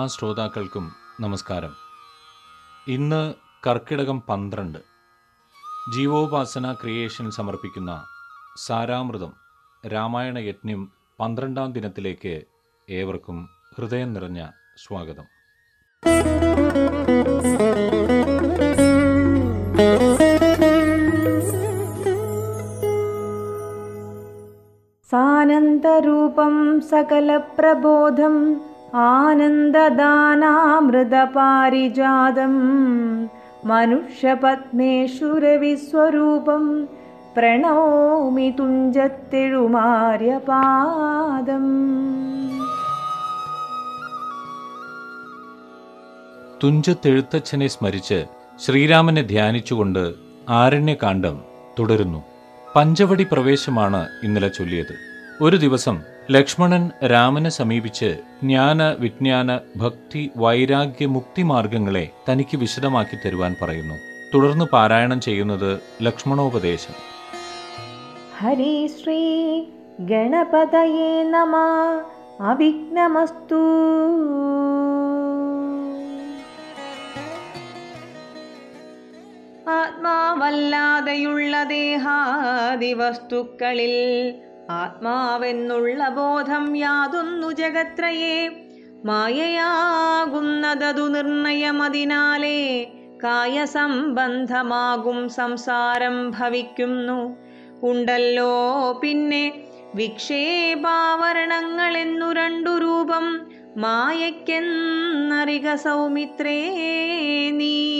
എല്ലാ ശ്രോതാക്കൾക്കും നമസ്കാരം. ഇന്ന് കർക്കിടകം പന്ത്രണ്ട്. ജീവോപാസന ക്രിയേഷൻ സമർപ്പിക്കുന്ന സാരാമൃതം രാമായണ യജ്ഞം പന്ത്രണ്ടാം ദിനത്തിലേക്ക് ഏവർക്കും ഹൃദയം നിറഞ്ഞ സ്വാഗതം. സാനന്ദരൂപം സകലപ്രബോധം ആനന്ദദാനാമൃതപാരിജാതം മനുഷ്യപത്മേഷുരവിസ്വരൂപം പ്രണോമി തുഞ്ചത്തെഴുമാര്യപാദം. തുഞ്ചത്തെഴുത്തച്ഛനെ സ്മരിച്ച് ശ്രീരാമനെ ധ്യാനിച്ചുകൊണ്ട് ആരണ്യകാന്ഡം തുടരുന്നു. പഞ്ചവടി പ്രവേശമാണ് ഇന്നലെ ചൊല്ലിയത്. ഒരു ദിവസം ലക്ഷ്മണൻ രാമനെ സമീപിച്ച് ജ്ഞാന വിജ്ഞാന ഭക്തി വൈരാഗ്യ മുക്തി മാർഗങ്ങളെ തനിക്ക് വിശദമാക്കി തരുവാൻ പറയുന്നു. തുടർന്ന് പാരായണം ചെയ്യുന്നത് ലക്ഷ്മണോപദേശം. ഹരി ശ്രീ ഗണപതയേ നമ. അവിഘ്നമസ്തു. ആത്മാവല്ലാതെയുള്ള ദേഹാദി വസ്തുക്കളിൽ ആത്മാവെന്നുള്ള ബോധം യാതൊന്നു ജഗത്രയേ. മായയാകുന്നതതു നിർണയമതിനാലേ കായസംബന്ധമാകും സംസാരം ഭവിക്കുന്നു. ഉണ്ടല്ലോ പിന്നെ വിക്ഷേപാവരണങ്ങളെന്നു രണ്ടു രൂപം മായയ്ക്കെന്നറിക സൗമിത്രേ നീ.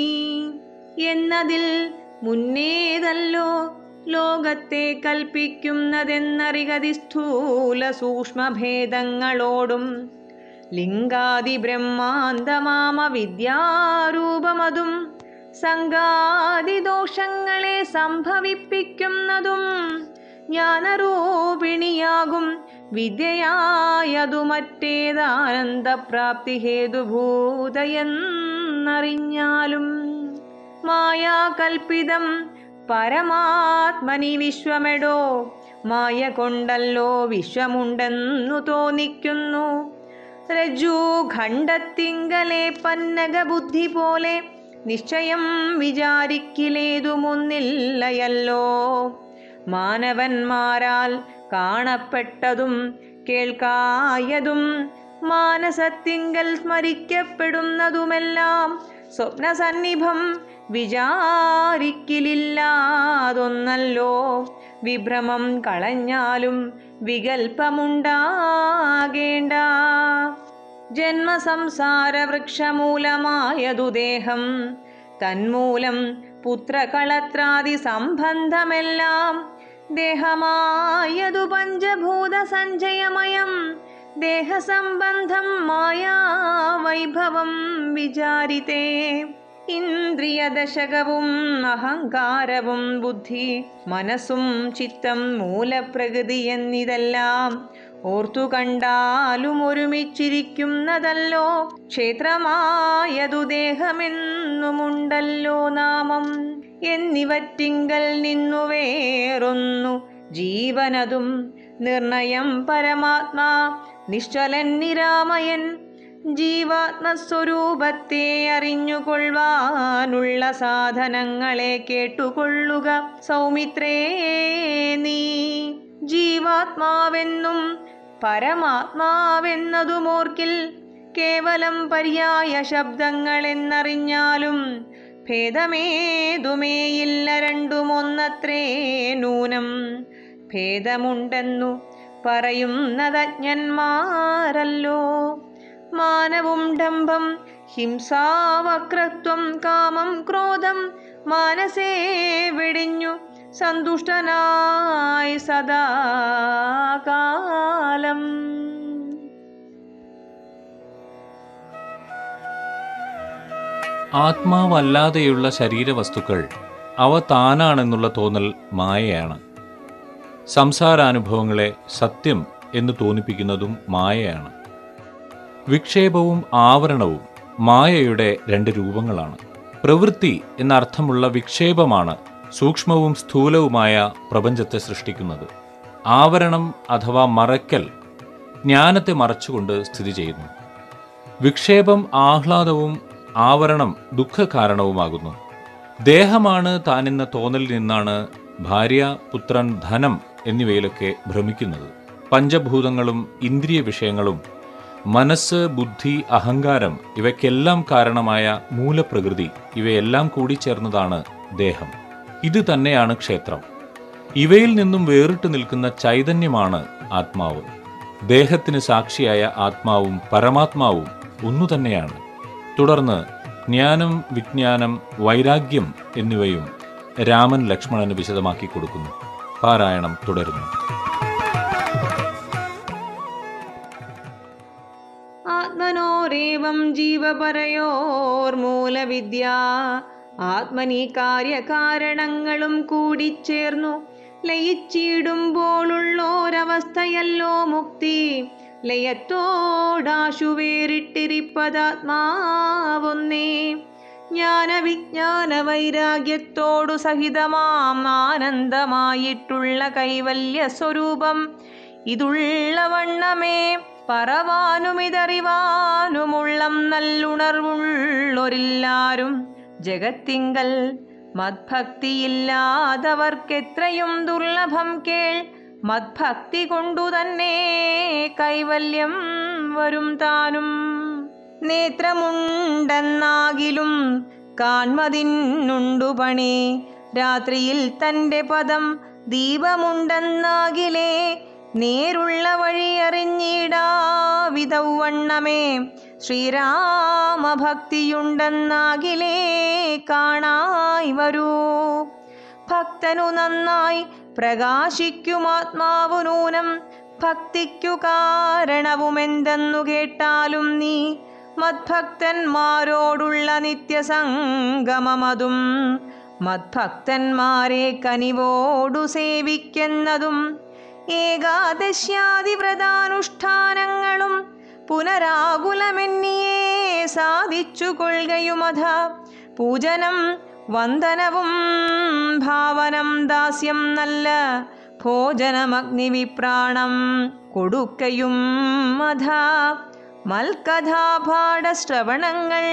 എന്നതിൽ മുന്നേതല്ലോ ലോകത്തെ കൽപ്പിക്കുന്നതെന്നറികതി സ്ഥൂല സൂക്ഷ്മഭേദങ്ങളോടും ലിംഗാദി ബ്രഹ്മാന്തമാമ വിദ്യാരൂപമതും സംഗാദി ദോഷങ്ങളെ സംഭവിപ്പിക്കുന്നതും ജ്ഞാനരൂപിണിയാകും വിദ്യയായതു മറ്റേതാനന്ദപ്രാപ്തി ഹേതുഭൂതയെന്നറിഞ്ഞാലും മായാകൽപ്പിതം പരമാത്മനി വിശ്വമെടോ. മായ കൊണ്ടല്ലോ വിശ്വമുണ്ടെന്നു തോന്നിക്കുന്നു. രജ്ജു ഖണ്ഡത്തിങ്കലെ പന്നക ബുദ്ധി പോലെ നിശ്ചയം വിചാരിക്കിലേതുമൊന്നില്ലയല്ലോ. മാനവന്മാരാൽ കാണപ്പെട്ടതും കേൾക്കായതും മാനസത്തിങ്കൽ സ്മരിക്കപ്പെടുന്നതുമെല്ലാം സ്വപ്നസന്നിഭം വിചാരിക്കിലില്ലാതൊന്നല്ലോ. വിഭ്രമം കളഞ്ഞാലും വികൽപ്പമുണ്ടാകേണ്ട. ജന്മസംസാര വൃക്ഷമൂലമായതു ദേഹം തന്മൂലം പുത്രകളത്രാദി സംബന്ധമെല്ലാം ദേഹമായതു പഞ്ചഭൂത സഞ്ചയമയം ദേഹസംബന്ധം മായാ വൈഭവം വിചാരിതേ. ഇന്ദ്രിയദശകവും അഹങ്കാരവും ബുദ്ധി മനസ്സും ചിത്തം മൂലപ്രകൃതി എന്നിതെല്ലാം ഓർത്തു കണ്ടാലും ഒരുമിച്ചിരിക്കുന്നതല്ലോ ക്ഷേത്രമായതു ദേഹമെന്നുമുണ്ടല്ലോ നാമം. എന്നിവറ്റിങ്കൽ നിന്നു വേറൊന്നു ജീവനതും. നിർണയം പരമാത്മാ നിശ്ചലൻ നിരാമയൻ ജീവാത്മസ്വരൂപത്തെ അറിഞ്ഞുകൊള്ളുവാനുള്ള സാധനങ്ങളെ കേട്ടുകൊള്ളുക. സൗമിത്രേ നീ ജീവാത്മാവെന്നും പരമാത്മാവെന്നതുമോർക്കിൽ കേവലം പര്യായ ശബ്ദങ്ങളെന്നറിഞ്ഞാലും ഭേദമേതുമേയില്ല രണ്ടുമൊന്നത്രേ. നൂനം ഭേദമുണ്ടെന്നു പറയുന്നതജ്ഞന്മാരല്ലോ. മാനവും ഡംഭം ഹിംസാവക്രത്വം കാമം ക്രോധം മാനസേ വെടിഞ്ഞു സന്തുഷ്ടനായി സദാകാലം. ആത്മാവല്ലാതെയുള്ള ശരീരവസ്തുക്കൾ അവ താനാണെന്നുള്ള തോന്നൽ മായയാണ്. സംസാരാനുഭവങ്ങളെ സത്യം എന്ന് തോന്നിപ്പിക്കുന്നതും മായയാണ്. വിക്ഷേപവും ആവരണവും മായയുടെ രണ്ട് രൂപങ്ങളാണ്. പ്രവൃത്തി എന്നർത്ഥമുള്ള വിക്ഷേപമാണ് സൂക്ഷ്മവും സ്ഥൂലവുമായ പ്രപഞ്ചത്തെ സൃഷ്ടിക്കുന്നത്. ആവരണം അഥവാ മറയ്ക്കൽ ജ്ഞാനത്തെ മറച്ചുകൊണ്ട് സ്ഥിതി ചെയ്യുന്നു. വിക്ഷേപം ആഹ്ലാദവും ആവരണം ദുഃഖകാരണവുമാകുന്നു. ദേഹമാണ് താനെന്ന തോന്നലിൽ നിന്നാണ് ഭാര്യ പുത്രൻ ധനം എന്നിവയിലൊക്കെ ഭ്രമിക്കുന്നത്. പഞ്ചഭൂതങ്ങളും ഇന്ദ്രിയ വിഷയങ്ങളും മനസ്സ് ബുദ്ധി അഹങ്കാരം ഇവയ്ക്കെല്ലാം കാരണമായ മൂലപ്രകൃതി ഇവയെല്ലാം കൂടി ചേർന്നതാണ് ദേഹം. ഇത് തന്നെയാണ് ക്ഷേത്രം. ഇവയിൽ നിന്നും വേറിട്ട് നിൽക്കുന്ന ചൈതന്യമാണ് ആത്മാവ്. ദേഹത്തിന് സാക്ഷിയായ ആത്മാവും പരമാത്മാവും ഒന്നു തന്നെയാണ്. തുടർന്ന് ജ്ഞാനം വിജ്ഞാനം വൈരാഗ്യം എന്നിവയും രാമൻ ലക്ഷ്മണന് വിശദമാക്കി കൊടുക്കുന്നു. പാരായണം തുടരുന്നു. ജീവപരയോർമൂലവിദ്യ ആത്മനി കാര്യകാരണങ്ങളും കൂടിച്ചേർന്നു. ലയിച്ചിടുമ്പോഴുള്ളോരവസ്ഥയല്ലോ മുക്തി. ലയത്തോടാശു വേറിട്ടിരിപ്പതാത്മാവൊന്നേ ജ്ഞാനവിജ്ഞാന വൈരാഗ്യത്തോടു സഹിതമാം ആനന്ദമായിട്ടുള്ള കൈവല്യ സ്വരൂപം ഇതുള്ള വണ്ണമേ പറവാനുമിതറിവാനുമുള്ളം നല്ലുണർവുള്ളൊരില്ലാരും. ജഗത്തിങ്കൽ മദ്ഭക്തിയില്ലാതവർക്കെത്രയും ദുർലഭം കേൾ. മദ്ഭക്തി കൊണ്ടു തന്നെ കൈവല്യം വരും താനും. നേത്രമുണ്ടെന്നാകിലും കാൺമതിന്നുണ്ടു പണി. രാത്രിയിൽ തന്റെ പദം ദീപമുണ്ടെന്നാകിലേ നേരുള്ള വഴി അറിഞ്ഞിടാവിധവണ്ണമേ ശ്രീരാമഭക്തിയുണ്ടെന്നാകിലേ കാണായി വരൂ. ഭക്തനു നന്നായി പ്രകാശിക്കുമാത്മാവു നൂനം ഭക്തിക്കു കാരണവുമെന്തെന്നു കേട്ടാലും നീ മദ്ഭക്തന്മാരോടുള്ള നിത്യസംഗമമതും. മദ്ഭക്തന്മാരെ കനിവോടു സേവിക്കുന്നതും ഏകാദശ്യാദി വ്രതാനുഷ്ഠാനങ്ങളും പുനരാകുലമെന്നിയേ സാധിച്ചു കൊള്ളുകയുമധ പൂജനം വന്ദനവും ഭാവനം ദാസ്യം നല്ല ഭോജനമഗ്നിവിപ്രാണം കൊടുക്കയും മധ മൽക്കഥാപാഠശ്രവണങ്ങൾ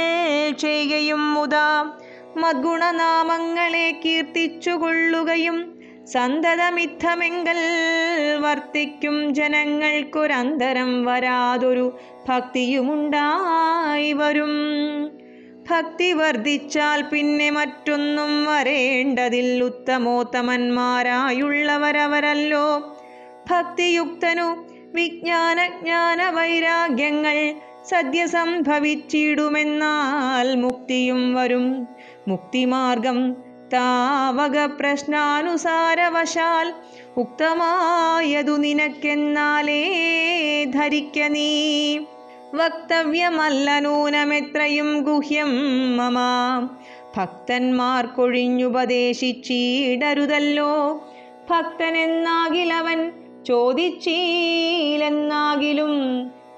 ചെയ്യുകയും മുത മദ്ഗുണനാമങ്ങളെ കീർത്തിച്ചു കൊള്ളുകയും സന്തതമിത്തമെങ്കൽ വർത്തിക്കും ജനങ്ങൾക്കൊരന്തരം വരാതൊരു ഭക്തിയുമുണ്ടായി വരും. ഭക്തി വർദ്ധിച്ചാൽ പിന്നെ മറ്റൊന്നും വരേണ്ടതിൽ ഉത്തമോത്തമന്മാരായുള്ളവരവരല്ലോ. ഭക്തിയുക്തനു വിജ്ഞാനജ്ഞാന വൈരാഗ്യങ്ങൾ സദ്യ സംഭവിച്ചിടുമെന്നാൽ മുക്തിയും വരും. മുക്തിമാർഗം താവക പ്രശ്നാനുസാരവശാൽ ഉക്തമായതു നിനക്കെന്നാലേ ധരിക്ക നീ. വക്തവ്യമല്ല നൂനമെത്രയും ഗുഹ്യം മമ. ഭക്തന്മാർക്കൊഴിഞ്ഞുപദേശിച്ചീടരുതല്ലോ. ഭക്തനെന്നാകിലവൻ ചോദിച്ചീലെന്നാകിലും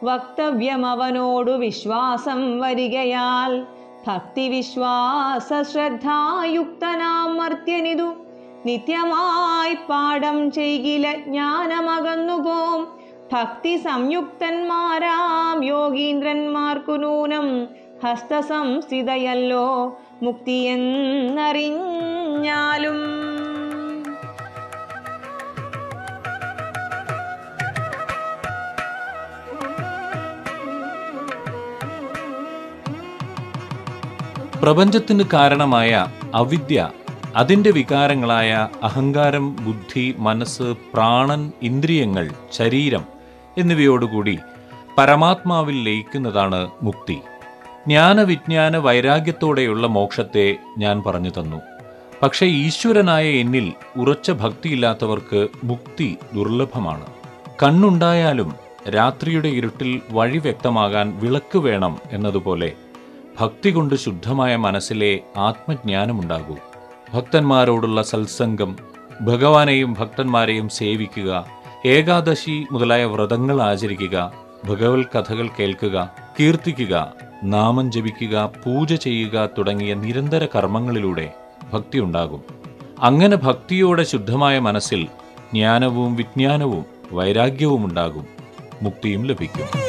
വക്തവ്യം അവനോടു വിശ്വാസം വരികയാൽ ഭക്തിവിശ്വാസ ശ്രദ്ധായുക്തനാം മർത്യനിതു നിത്യമായി പാഠം ചെയ്യില ജ്ഞാനമകന്നുപോം ഭക്തി സംയുക്തന്മാരാം യോഗീന്ദ്രന്മാർക്കു നൂനം. ഹസ്തസംസ്ഥിതയല്ലോ മുക്തിയെന്നറിഞ്ഞാലും പ്രപഞ്ചത്തിന് കാരണമായ അവിദ്യ അതിന്റെ വികാരങ്ങളായ അഹങ്കാരം ബുദ്ധി മനസ്സ് പ്രാണൻ ഇന്ദ്രിയങ്ങൾ ശരീരം എന്നിവയോടുകൂടി പരമാത്മാവിൽ ലയിക്കുന്നതാണ് മുക്തി. ജ്ഞാനവിജ്ഞാന വൈരാഗ്യത്തോടെയുള്ള മോക്ഷത്തെ ഞാൻ പറഞ്ഞു തന്നു. പക്ഷേ ഈശ്വരനായ എന്നിൽ ഉറച്ച ഭക്തിയില്ലാത്തവർക്ക് മുക്തി ദുർലഭമാണ്. കണ്ണുണ്ടായാലും രാത്രിയുടെ ഇരുട്ടിൽ വഴി വ്യക്തമാകാൻ വിളക്ക് വേണം എന്നതുപോലെ ഭക്തി കൊണ്ട് ശുദ്ധമായ മനസ്സിലെ ആത്മജ്ഞാനമുണ്ടാകൂ. ഭക്തന്മാരോടുള്ള സത്സംഗം ഭഗവാനെയും ഭക്തന്മാരെയും സേവിക്കുക ഏകാദശി മുതലായ വ്രതങ്ങൾ ആചരിക്കുക ഭഗവത് കഥകൾ കേൾക്കുക കീർത്തിക്കുക നാമം ജപിക്കുക പൂജ ചെയ്യുക തുടങ്ങിയ നിരന്തര കർമ്മങ്ങളിലൂടെ ഭക്തി ഉണ്ടാകും. അങ്ങനെ ഭക്തിയോടെ ശുദ്ധമായ മനസ്സിൽ ജ്ഞാനവും വിജ്ഞാനവും വൈരാഗ്യവും ഉണ്ടാകും മുക്തിയും ലഭിക്കും.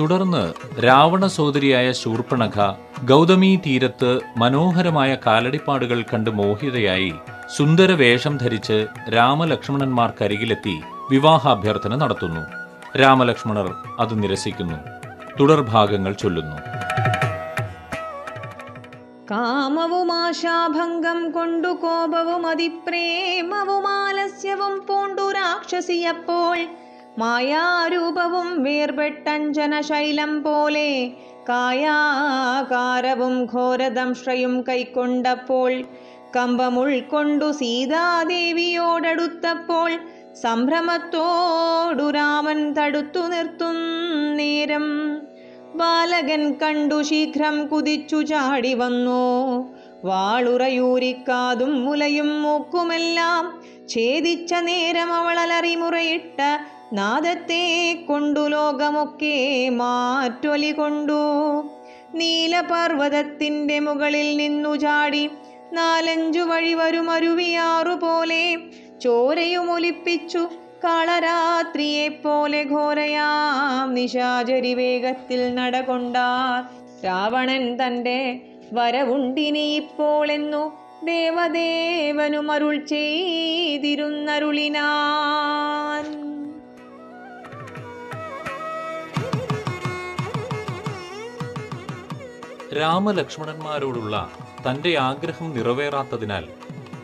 തുടർന്ന് രാവണ സോദരിയായ ശൂർപ്പണഖ ഗൗതമീ തീരത്ത് മനോഹരമായ കാലടിപ്പാടുകൾ കണ്ട് മോഹിതയായി സുന്ദര വേഷം ധരിച്ച് രാമലക്ഷ്മണന്മാർക്കരികിലെത്തി വിവാഹാഭ്യർത്ഥന നടത്തുന്നു. രാമലക്ഷ്മണർ അത് നിരസിക്കുന്നു. തുടർഭാഗങ്ങൾ ചൊല്ലുന്നു. കാമവും ആശാഭംഗം കൊണ്ടു കോപവും അതിപ്രേമവും ആലസ്യവും പൂണ്ടു രാക്ഷസിയപ്പോൾ മായാരൂപവും വേർപെട്ടഞ്ജന ശൈലം പോലെ കായാകാരവും ഘോരദംശ്രയും കൈക്കൊണ്ടപ്പോൾ കമ്പമുൾക്കൊണ്ടു സീതാദേവിയോടടുത്തപ്പോൾ സംഭ്രമത്തോടു രാമൻ തടുത്തു നിർത്തും നേരം. ബാലകൻ കണ്ടു ശീഘ്രം കുതിച്ചു ചാടി വന്നു. വാളുറയൂരിക്കാതും മുലയും മൂക്കുമെല്ലാം ഛേദിച്ച നേരം അവൾ അലറിമുറയിട്ട നാദത്തെ കൊണ്ടു ലോകമൊക്കെ മാറ്റൊലി കൊണ്ടു. നീലപർവതത്തിന്റെ മുകളിൽ നിന്നു ചാടി നാലഞ്ചു വഴി വരും അരുവിയാറു പോലെ ചോരയുമൊലിപ്പിച്ചു കാളരാത്രിയെ പോലെ ഘോരയാം നിശാചരി വേഗത്തിൽ നടകൊണ്ടാർ. രാവണൻ തന്റെ വരവുണ്ടിനി ഇപ്പോൾ എന്നു രാമലക്ഷ്മണന്മാരോടുള്ള തന്റെ ആഗ്രഹം നിറവേറാത്തതിനാൽ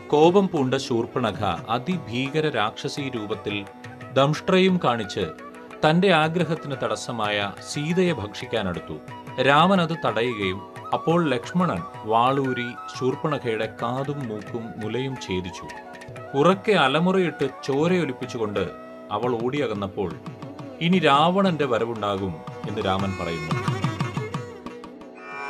കോപം പൂണ്ട ശൂർപ്പണഖ അതിഭീകര രാക്ഷസി രൂപത്തിൽ ദംഷ്ട്രയും കാണിച്ച് തന്റെ ആഗ്രഹത്തിന് തടസ്സമായ സീതയെ ഭക്ഷിക്കാനെടുത്തു. രാമൻ അത് തടയുകയും അപ്പോൾ ലക്ഷ്മണൻ വാളൂരി ശൂർപ്പണഖയുടെ കാതും മൂക്കും മുലയും ഛേദിച്ചു. ഉറക്കെ അലമുറയിട്ട് ചോരയൊലിപ്പിച്ചുകൊണ്ട് അവൾ ഓടിയകന്നപ്പോൾ ഇനി രാവണന്റെ വരവുണ്ടാകും എന്ന് രാമൻ പറയുന്നു.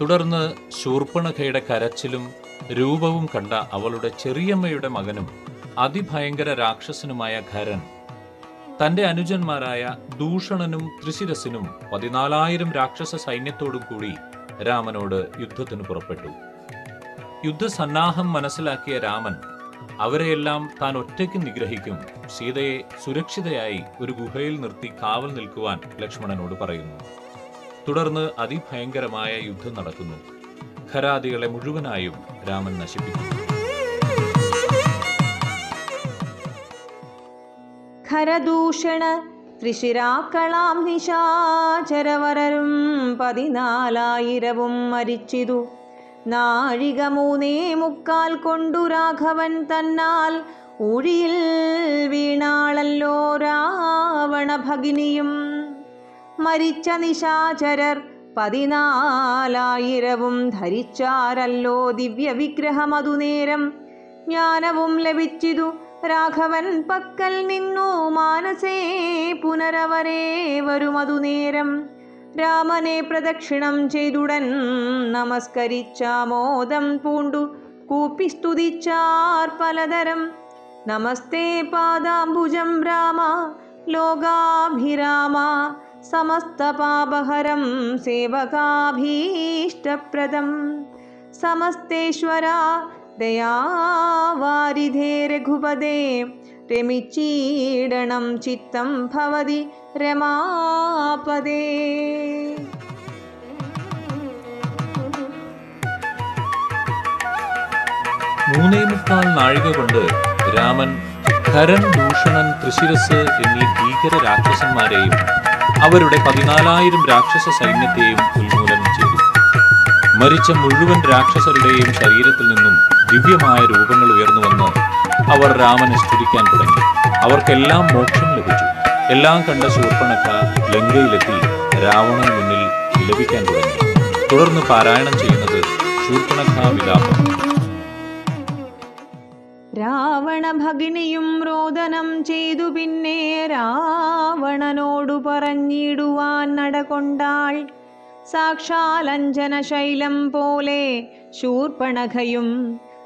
തുടർന്ന് ശൂർപ്പണഖയുടെ കരച്ചിലും രൂപവും കണ്ട അവളുടെ ചെറിയമ്മയുടെ മകനും അതിഭയങ്കര രാക്ഷസനുമായ ഖരൻ തന്റെ അനുജന്മാരായ ദൂഷണനും ത്രിശിരസിനും പതിനാലായിരം രാക്ഷസ സൈന്യത്തോടും കൂടി രാമനോട് യുദ്ധത്തിന് പുറപ്പെട്ടു. യുദ്ധസന്നാഹം മനസ്സിലാക്കിയ രാമൻ അവരെയെല്ലാം താൻ ഒറ്റയ്ക്ക് നിഗ്രഹിക്കും സീതയെ സുരക്ഷിതയായി ഒരു ഗുഹയിൽ നിർത്തി കാവൽ നിൽക്കുവാൻ ലക്ഷ്മണനോട് പറയുന്നു. തുടർന്ന് അതിഭയങ്കരമായ യുദ്ധം നടക്കുന്നു. ഖരാദികളെ മുഴുവനായും രാമൻ നശിപ്പിക്കുന്നു. ഖരദൂഷണ ത്രിശിരാക്കളാം നിശാചരവരരും പതിനാലായിരവും മരിച്ചിതു. നാഴിക മൂന്നേ മുക്കാൽ കൊണ്ടു രാഘവൻ തന്നാൽ ഊഴിയിൽ വീണാളല്ലോ രാവണ ഭഗിനിയും മരിച്ച നിശാചരർ പതിനാലായിരവും ധരിച്ചാരല്ലോ ദിവ്യ വിഗ്രഹമതു നേരം. ജ്ഞാനവും ലഭിച്ചിതു രാഘവൻ പക്കൽ നിന്നു മാനസേ പുനരവരേ വരുമതു രാമനെ പ്രദക്ഷിണം ചെയ്തുടൻ നമസ്കരിച്ചാമോദം പൂണ്ടു കൂപ്പി സ്തുതിച്ചാർ പലതരം. നമസ്തേ പാദാംബുജം രാമ ലോകാഭിരാമ സമസ്തപാപഹരം സേവകാഭീഷ്ടപ്രദം. സമസ്തേശ്വര ദയാവാരിധേ രഘുപദേ രമിച്ചീടണം ചിത്തം ഭവതി രമാപദേ മൂന്നേ മുക്കാൽ നാഴിക കൊണ്ട് രാമൻ ഖരൻ ദൂഷണൻ ത്രിശിരസ് എന്നീ ഭീകര രാക്ഷസന്മാരെയും അവരുടെ പതിനാലായിരം രാക്ഷസ സൈന്യത്തെയും ഉന്മൂലനം ചെയ്തു. മരിച്ച മുഴുവൻ രാക്ഷസരുടെയും ശരീരത്തിൽ നിന്നും ദിവ്യമായ രൂപങ്ങൾ ഉയർന്നു വന്ന് അവർ രാമനെ സ്തുതിക്കാൻ തുടങ്ങി. അവർക്കെല്ലാം മോക്ഷം ലഭിച്ചു. എല്ലാം കണ്ട ശൂർപ്പണഖ ലങ്കയിലെത്തി രാവണന് മുന്നിൽ ലഭിക്കാൻ തുടങ്ങി. തുടർന്ന് പാരായണം ചെയ്യുന്നത് ശൂർപ്പണഖ വിലാപം രാവണ ഭഗിനിയും രോദനം ചെയ്തു പിന്നെ രാവണനോടു പറഞ്ഞിടുവാൻ നടകൊണ്ടാൾ. സാക്ഷാലഞ്ജന ശൈലം പോലെ ശൂർപ്പണഖയും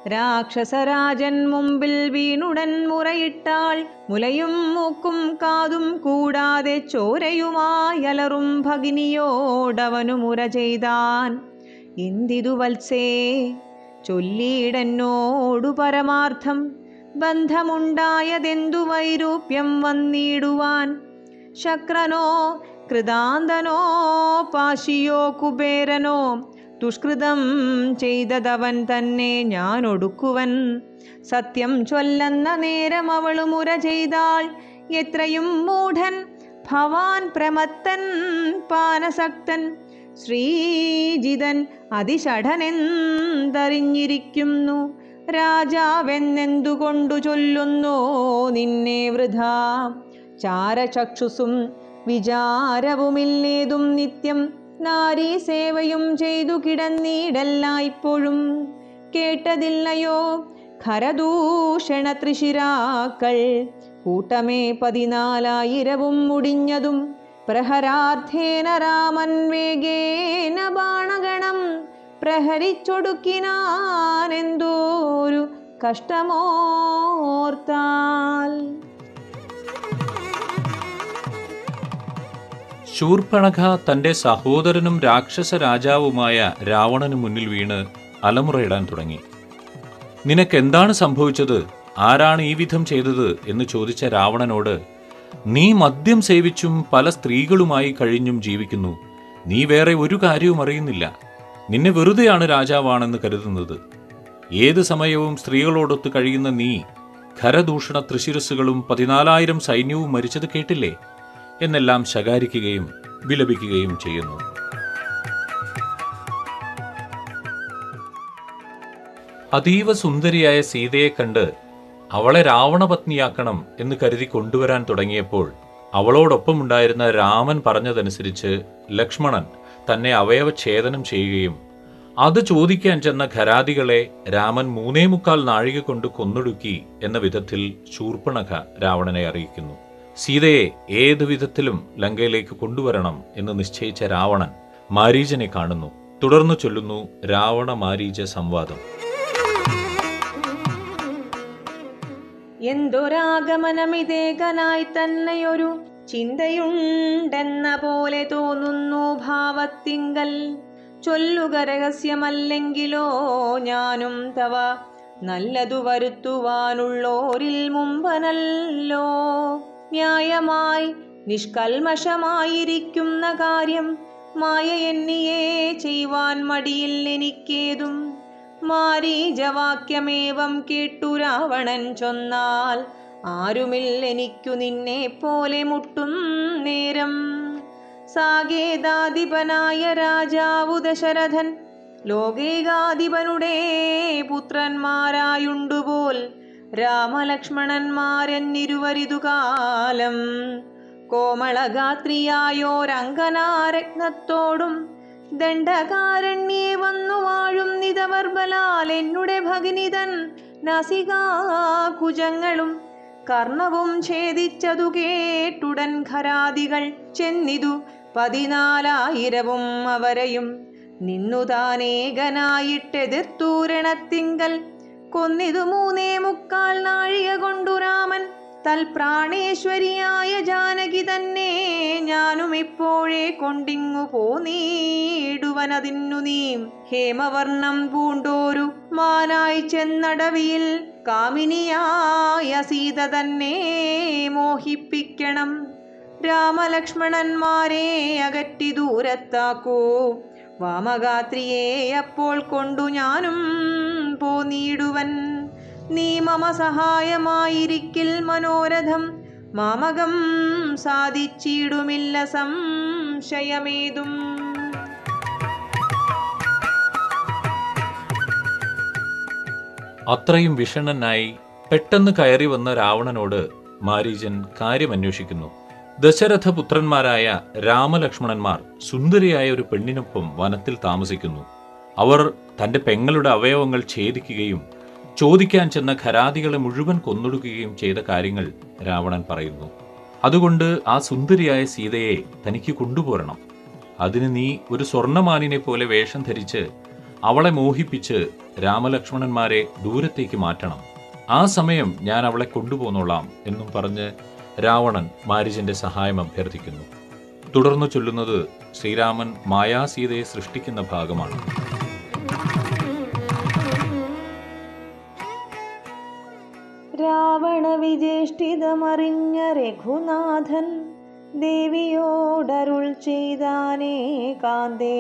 രാക്ഷസരാജൻ മുമ്പിൽ വീണുടൻ മുറയിട്ടാൾ. മുലയും മൂക്കും കാതും കൂടാതെ ചോരയുമായലറും ഭഗിനിയോടവനു മുര ചെയ്താൻ. എന്തിതു വത്സേ? ചൊല്ലിയിടന്നോടു പരമാർത്ഥം ബന്ധമുണ്ടായതെന്തു വൈരൂപ്യം വന്നിടുവാൻ? ശക്രനോ കൃതാന്തനോ പാശിയോ കുബേരനോ ദുഷ്കൃതം ചെയ്തതവൻ തന്നെ ഞാൻ ഒടുക്കുവൻ സത്യം ചൊല്ലെന്ന നേരം അവളു മുര ചെയ്താൾ എത്രയും മൂഢൻ ഭവാൻ പ്രമത്തൻ പാനസക്തൻ. ശ്രീജിതൻ അതിഷഠനെന്തറിഞ്ഞിരിക്കുന്നു രാജാവെന്നെന്തുകൊണ്ടു ചൊല്ലുന്നു നിന്നെ വൃഥ? ചാരചക്ഷുസും വിചാരവുമില്ലേതും നിത്യം നാരീ സേവയും ചെയ്തു കിടന്നീടല്ലായ്പ്പോഴും കേട്ടതില്ലയോ? ഖരദൂഷണ തൃശിരാക്കൾ കൂട്ടമേ പതിനാലായിരവും മുടിഞ്ഞതും പ്രഹരാർത്ഥേന രാമൻ വേഗേന ബാണഗണം പ്രഹരിച്ചൊടുക്കിനാനെന്തോരു കഷ്ടമോർത്താൽ. ശൂർപ്പണഖ തന്റെ സഹോദരനും രാക്ഷസ രാജാവുമായ രാവണന് മുന്നിൽ വീണ് അലമുറയിടാൻ തുടങ്ങി. നിനക്കെന്താണ് സംഭവിച്ചത്? ആരാണ് ഈ വിധം ചെയ്തത്? എന്ന് ചോദിച്ച രാവണനോട് നീ മദ്യം സേവിച്ചും പല സ്ത്രീകളുമായി കഴിഞ്ഞും ജീവിക്കുന്നു. നീ വേറെ ഒരു കാര്യവും അറിയുന്നില്ല. നിന്നെ വെറുതെയാണ് രാജാവാണെന്ന് കരുതുന്നത്. ഏത് സമയവും സ്ത്രീകളോടൊത്ത് കഴിയുന്ന നീ ഖരദൂഷണ തൃശിരസുകളും പതിനാലായിരം സൈന്യവും മരിച്ചത് കേട്ടില്ലേ? എന്നെല്ലാം ശകാരിക്കുകയും വിലപിക്കുകയും ചെയ്യുന്നു. അതീവ സുന്ദരിയായ സീതയെ കണ്ട് അവളെ രാവണപത്നിയാക്കണം എന്ന് കരുതി കൊണ്ടുവരാൻ തുടങ്ങിയപ്പോൾ അവളോടൊപ്പമുണ്ടായിരുന്ന രാമൻ പറഞ്ഞതനുസരിച്ച് ലക്ഷ്മണൻ തന്നെ അവയവഛേദനം ചെയ്യുകയും അത് ചോദിക്കാൻ ചെന്ന ഖരാദികളെ രാമൻ മൂന്നേ മുക്കാൽ നാഴിക കൊണ്ട് കൊന്നൊടുക്കി എന്ന വിധത്തിൽ ശൂർപ്പണഖ രാവണനെ അറിയിക്കുന്നു. സീതയെ ഏതു വിധത്തിലും ലങ്കയിലേക്ക് കൊണ്ടുവരണം എന്ന് നിശ്ചയിച്ച രാവണൻ മാരീജനെ കാണുന്നു. തുടർന്നു ചൊല്ലുന്നു രാവണ മാരീജ സംവാദം. എന്തൊരാഗമനമിതേകനായി തന്നെയൊരു ചിന്തയുണ്ടെന്ന പോലെ തോന്നുന്നു ഭാവത്തിങ്കൽ. ചൊല്ലുക രഹസ്യമല്ലെങ്കിലോ ഞാനും തവ. നല്ലതു വരുത്തുവാനുള്ളോരിൽ മുമ്പനല്ലോ. ന്യായമായി നിഷ്കൽമഷമായിരിക്കുന്ന കാര്യം മായ എന്നിയെ ചെയ്യുവാൻ മടിയിൽ എനിക്കേതും. മാരീജവാക്യമേവം കേട്ടു രാവണൻ ചൊന്നാൽ ആരുമില്ലെനിക്കു നിന്നെ പോലെ മുട്ടും നേരം. സാകേതാധിപനായ രാജാവു ദശരഥൻ ലോകേകാധിപനുടെ പുത്രന്മാരായുണ്ടുപോൽ രാമലക്ഷ്മണന്മാരെന്നിരുവരിതുകാലം. കോമളഗാത്രിയായോരങ്കനാരത്നത്തോടും ദണ്ഡകാരണ്യേ വന്നു വാഴും നിതവർബലാൽ എന്നുടെ ഭഗിനിതൻ നാസികാകുജങ്ങളും കർണവും ഛേദിച്ചതു കേട്ടുടൻ ഖരാദികൾ ചെന്നിതു പതിനാലായിരവും അവരെയും. നിന്നുതാനേകനായിട്ടെതിർത്തൂരണത്തിങ്കൽ കൊന്നിതു മൂന്നേ മുക്കാൽ നാഴിക കൊണ്ടു രാമൻ. തൽപ്രാണേശ്വരിയായ ജാനകി തന്നെ ഞാനും ഇപ്പോഴേ കൊണ്ടിങ്ങു പോന്നീടുവനതിന്നു നീ. ഹേമവർണം പൂണ്ടോരു മാനായി ചെന്നടവിയിൽ കാമിനിയായ സീത തന്നെ മോഹിപ്പിക്കണം. രാമലക്ഷ്മണന്മാരെ അകറ്റി ദൂരത്താക്കൂ. വാമഗാത്രിയെ അപ്പോൾ കൊണ്ടു ഞാനും പോന്നീടുവൻ നീ മമ സഹായമായിരിക്കിൽ മനോരഥം. മാമകം സാധിച്ചിടുമില്ല സംശയമേതും. അത്രയും വിഷണ്ണനായി പെട്ടെന്ന് കയറി വന്ന രാവണനോട് മാരീചൻ കാര്യമന്വേഷിക്കുന്നു. ദശരഥപുത്രന്മാരായ രാമലക്ഷ്മണന്മാർ സുന്ദരിയായ ഒരു പെണ്ണിനൊപ്പം വനത്തിൽ താമസിക്കുന്നു. അവർ തന്റെ പെങ്ങളുടെ അവയവങ്ങൾ ഛേദിക്കുകയും ചോദിക്കാൻ ചെന്ന ഖരാദികളെ മുഴുവൻ കൊന്നൊടുക്കുകയും ചെയ്ത കാര്യങ്ങൾ രാവണൻ പറയുന്നു. അതുകൊണ്ട് ആ സുന്ദരിയായ സീതയെ തനിക്ക് കൊണ്ടുപോരണം. അതിന് നീ ഒരു സ്വർണമാനിനെ പോലെ വേഷം ധരിച്ച് അവളെ മോഹിപ്പിച്ച് രാമലക്ഷ്മണന്മാരെ ദൂരത്തേക്ക് മാറ്റണം. ആ സമയം ഞാൻ അവളെ കൊണ്ടുപോന്നോളാം എന്നും പറഞ്ഞ് രാവണൻ മാരിജന്റെ സഹായം അഭ്യർത്ഥിക്കുന്നു. തുടർന്ന് ചൊല്ലുന്നത് ശ്രീരാമൻ മായാസീതയെ സൃഷ്ടിക്കുന്ന ഭാഗമാണ്. രാവണ വിജേഷ്ടിതമറിഞ്ഞ രഘുനാഥൻ ദേവിയോടരുൾ ചെയ്താനേ കാന്തേ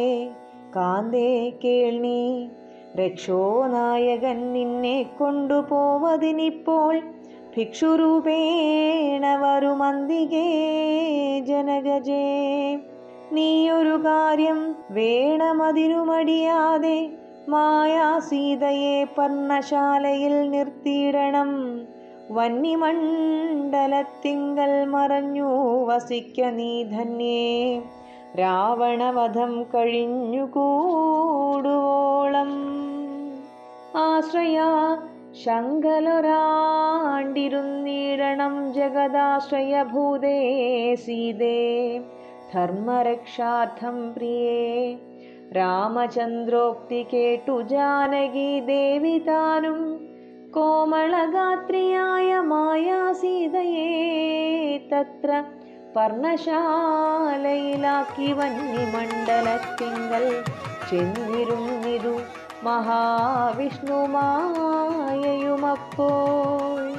കാന്തേ കേൾണി രക്ഷോ നായകൻ നിന്നെ കൊണ്ടുപോവതിനിപ്പോൾ ഭിക്ഷുരൂപേണ വരുമന്തികേ ജനകജേ. നീയൊരു കാര്യം വേണമതിനു മടിയാതെ മായാ സീതയെ പർണശാലയിൽ നിർത്തിയിടണം. വന്യമണ്ഡലത്തിങ്കൽ മറഞ്ഞു വസിക്ക നീ ധന്യേ. രാവണവധം കഴിഞ്ഞു കൂടുവോളം. ആശ്രയ ജഗദാശ്രയ ജഗദാശ്രയഭൂതേ സീതേ. ധർമ്മരക്ഷാർത്ഥം പ്രിയേ. രാമചന്ദ്രോക്തി കേട്ടു ജാനകി ദേവി താനും കോമളഗാത്രിയായ മായാസീതയെ തത്ര പർണശാലയിലാക്കി വന്യമണ്ഡലത്തിങ്കൽ മഹാവിഷ്ണു മഹാവിഷ്ണുമായയുമപ്പോൾ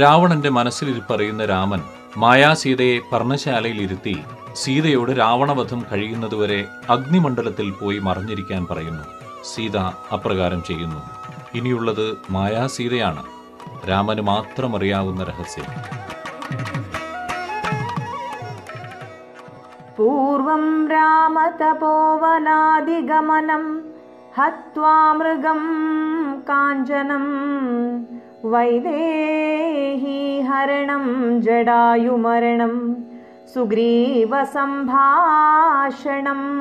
രാവണന്റെ മനസ്സിലിരു പറയുന്ന രാമൻ മായാസീതയെ പർണശാലയിൽ ഇരുത്തി സീതയോട് രാവണവധം കഴിയുന്നതുവരെ അഗ്നിമണ്ഡലത്തിൽ പോയി മറിഞ്ഞിരിക്കാൻ പറയുന്നു. സീത അപ്രകാരം ചെയ്യുന്നു. ഇനിയുള്ളത് മായാസീതയാണ്. രാമന് മാത്രം അറിയാവുന്ന രഹസ്യം. പൂർവം രാമതപോവനാദിഗമനം ഹത്വാ മൃഗം കാഞ്ചനം വൈദേഹി ഹരണം ജടായുമരണം സുഗ്രീവസംഭാഷണം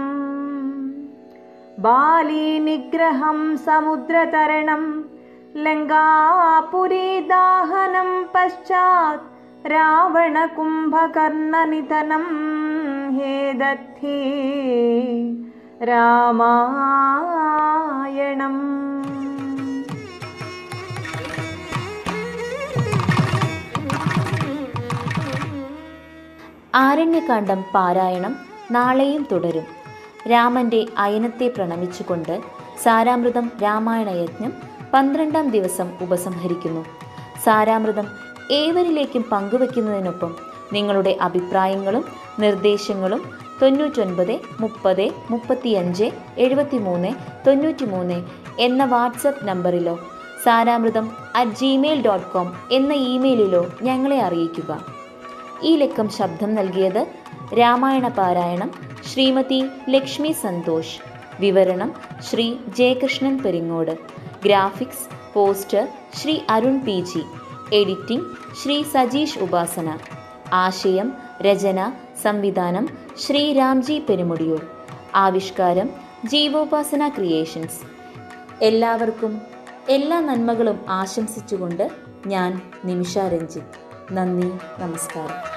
ബാലീനിഗ്രഹം സമുദ്രതരണം ലങ്കാപുരീദാഹനം പശ്ചാത് രാവണകുംഭകർണനിധനം ഹേദദ്ധി രാമായണം ആരണ്യകാന്ഡം പാരായണം നാളെയും തുടരും രാമന്റെ അയനത്തെ പ്രണമിച്ചുകൊണ്ട് സാരാമൃതം രാമായണ യജ്ഞം പന്ത്രണ്ടാം ദിവസം ഉപസംഹരിക്കുന്നു. സാരാമൃതം ഏവരിലേക്കും പങ്കുവെക്കുന്നതിനൊപ്പം നിങ്ങളുടെ അഭിപ്രായങ്ങളും നിർദ്ദേശങ്ങളും തൊണ്ണൂറ്റൊൻപത് മുപ്പത് മുപ്പത്തിയഞ്ച് എഴുപത്തിമൂന്ന് തൊണ്ണൂറ്റിമൂന്ന് എന്ന WhatsApp നമ്പറിലോ Saramritham at Gmail dot com എന്ന ഇമെയിലിലോ ഞങ്ങളെ അറിയിക്കുക. ഈ ലക്കം ശബ്ദം നൽകിയത് രാമായണ പാരായണം ശ്രീമതി ലക്ഷ്മി സന്തോഷ്. വിവരണം Shri Jayakrishnan Peringode. Graphics poster Shri Arun P G. Editing Shri Sajeesh Upasana. ആശയം രചന സംവിധാനം ശ്രീ രാംജി പെരുമുടിയൂർ. ആവിഷ്കാരം ജീവോപാസന ക്രിയേഷൻസ്. എല്ലാവർക്കും എല്ലാ നന്മകളും ആശംസിച്ചുകൊണ്ട് ഞാൻ നിമിഷ രഞ്ജിത്ത്. നന്ദി നമസ്കാരം.